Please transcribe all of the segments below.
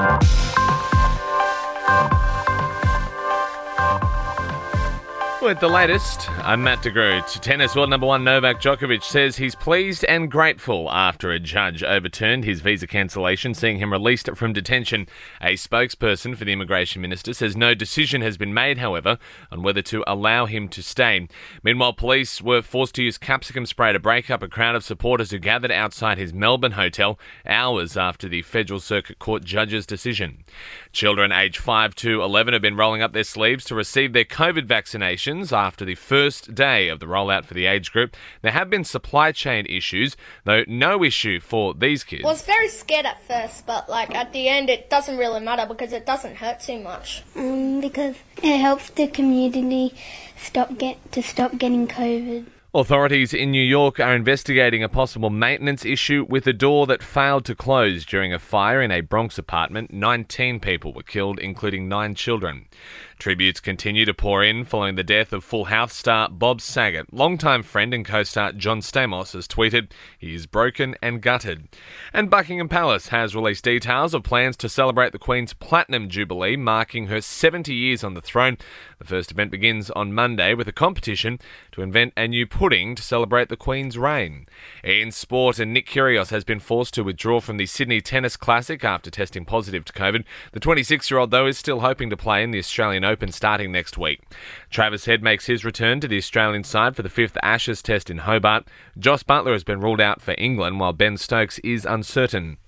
Bye. With the latest, I'm Matt DeGroot. Tennis world number one Novak Djokovic says he's pleased and grateful after a judge overturned his visa cancellation, seeing him released from detention. A spokesperson for the immigration minister says no decision has been made, however, on whether to allow him to stay. Meanwhile, police were forced to use capsicum spray to break up a crowd of supporters who gathered outside his Melbourne hotel hours after the Federal Circuit Court judge's decision. Children aged 5 to 11 have been rolling up their sleeves to receive their COVID vaccinations after the first day of the rollout for the age group. There have been supply chain issues, though no issue for these kids. I was very scared at first, but like at the end, it doesn't really matter because it doesn't hurt too much. Um, because it helps the community stop get to stop getting COVID. Authorities in New York are investigating a possible maintenance issue with a door that failed to close during a fire in a Bronx apartment. 19 people were killed, including nine children. Tributes continue to pour in following the death of Full House star Bob Saget. Longtime friend and co star John Stamos has tweeted, he is broken and gutted. And Buckingham Palace has released details of plans to celebrate the Queen's Platinum Jubilee, marking her 70 years on the throne. The first event begins on Monday with a competition to invent a new pudding to celebrate the Queen's reign. In sport, and Nick Kyrgios has been forced to withdraw from the Sydney Tennis Classic after testing positive to COVID. The 26 year old, though, is still hoping to play in the Australian Open starting next week. Travis Head makes his return to the Australian side for the fifth Ashes test in Hobart. Jos Buttler has been ruled out for England, while Ben Stokes is uncertain.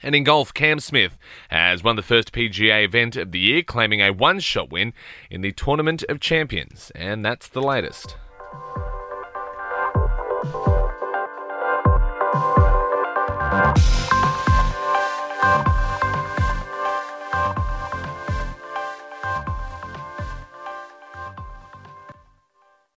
And in golf, Cam Smith has won the first PGA event of the year, claiming a one shot win in the Tournament of Champions. And that's the latest.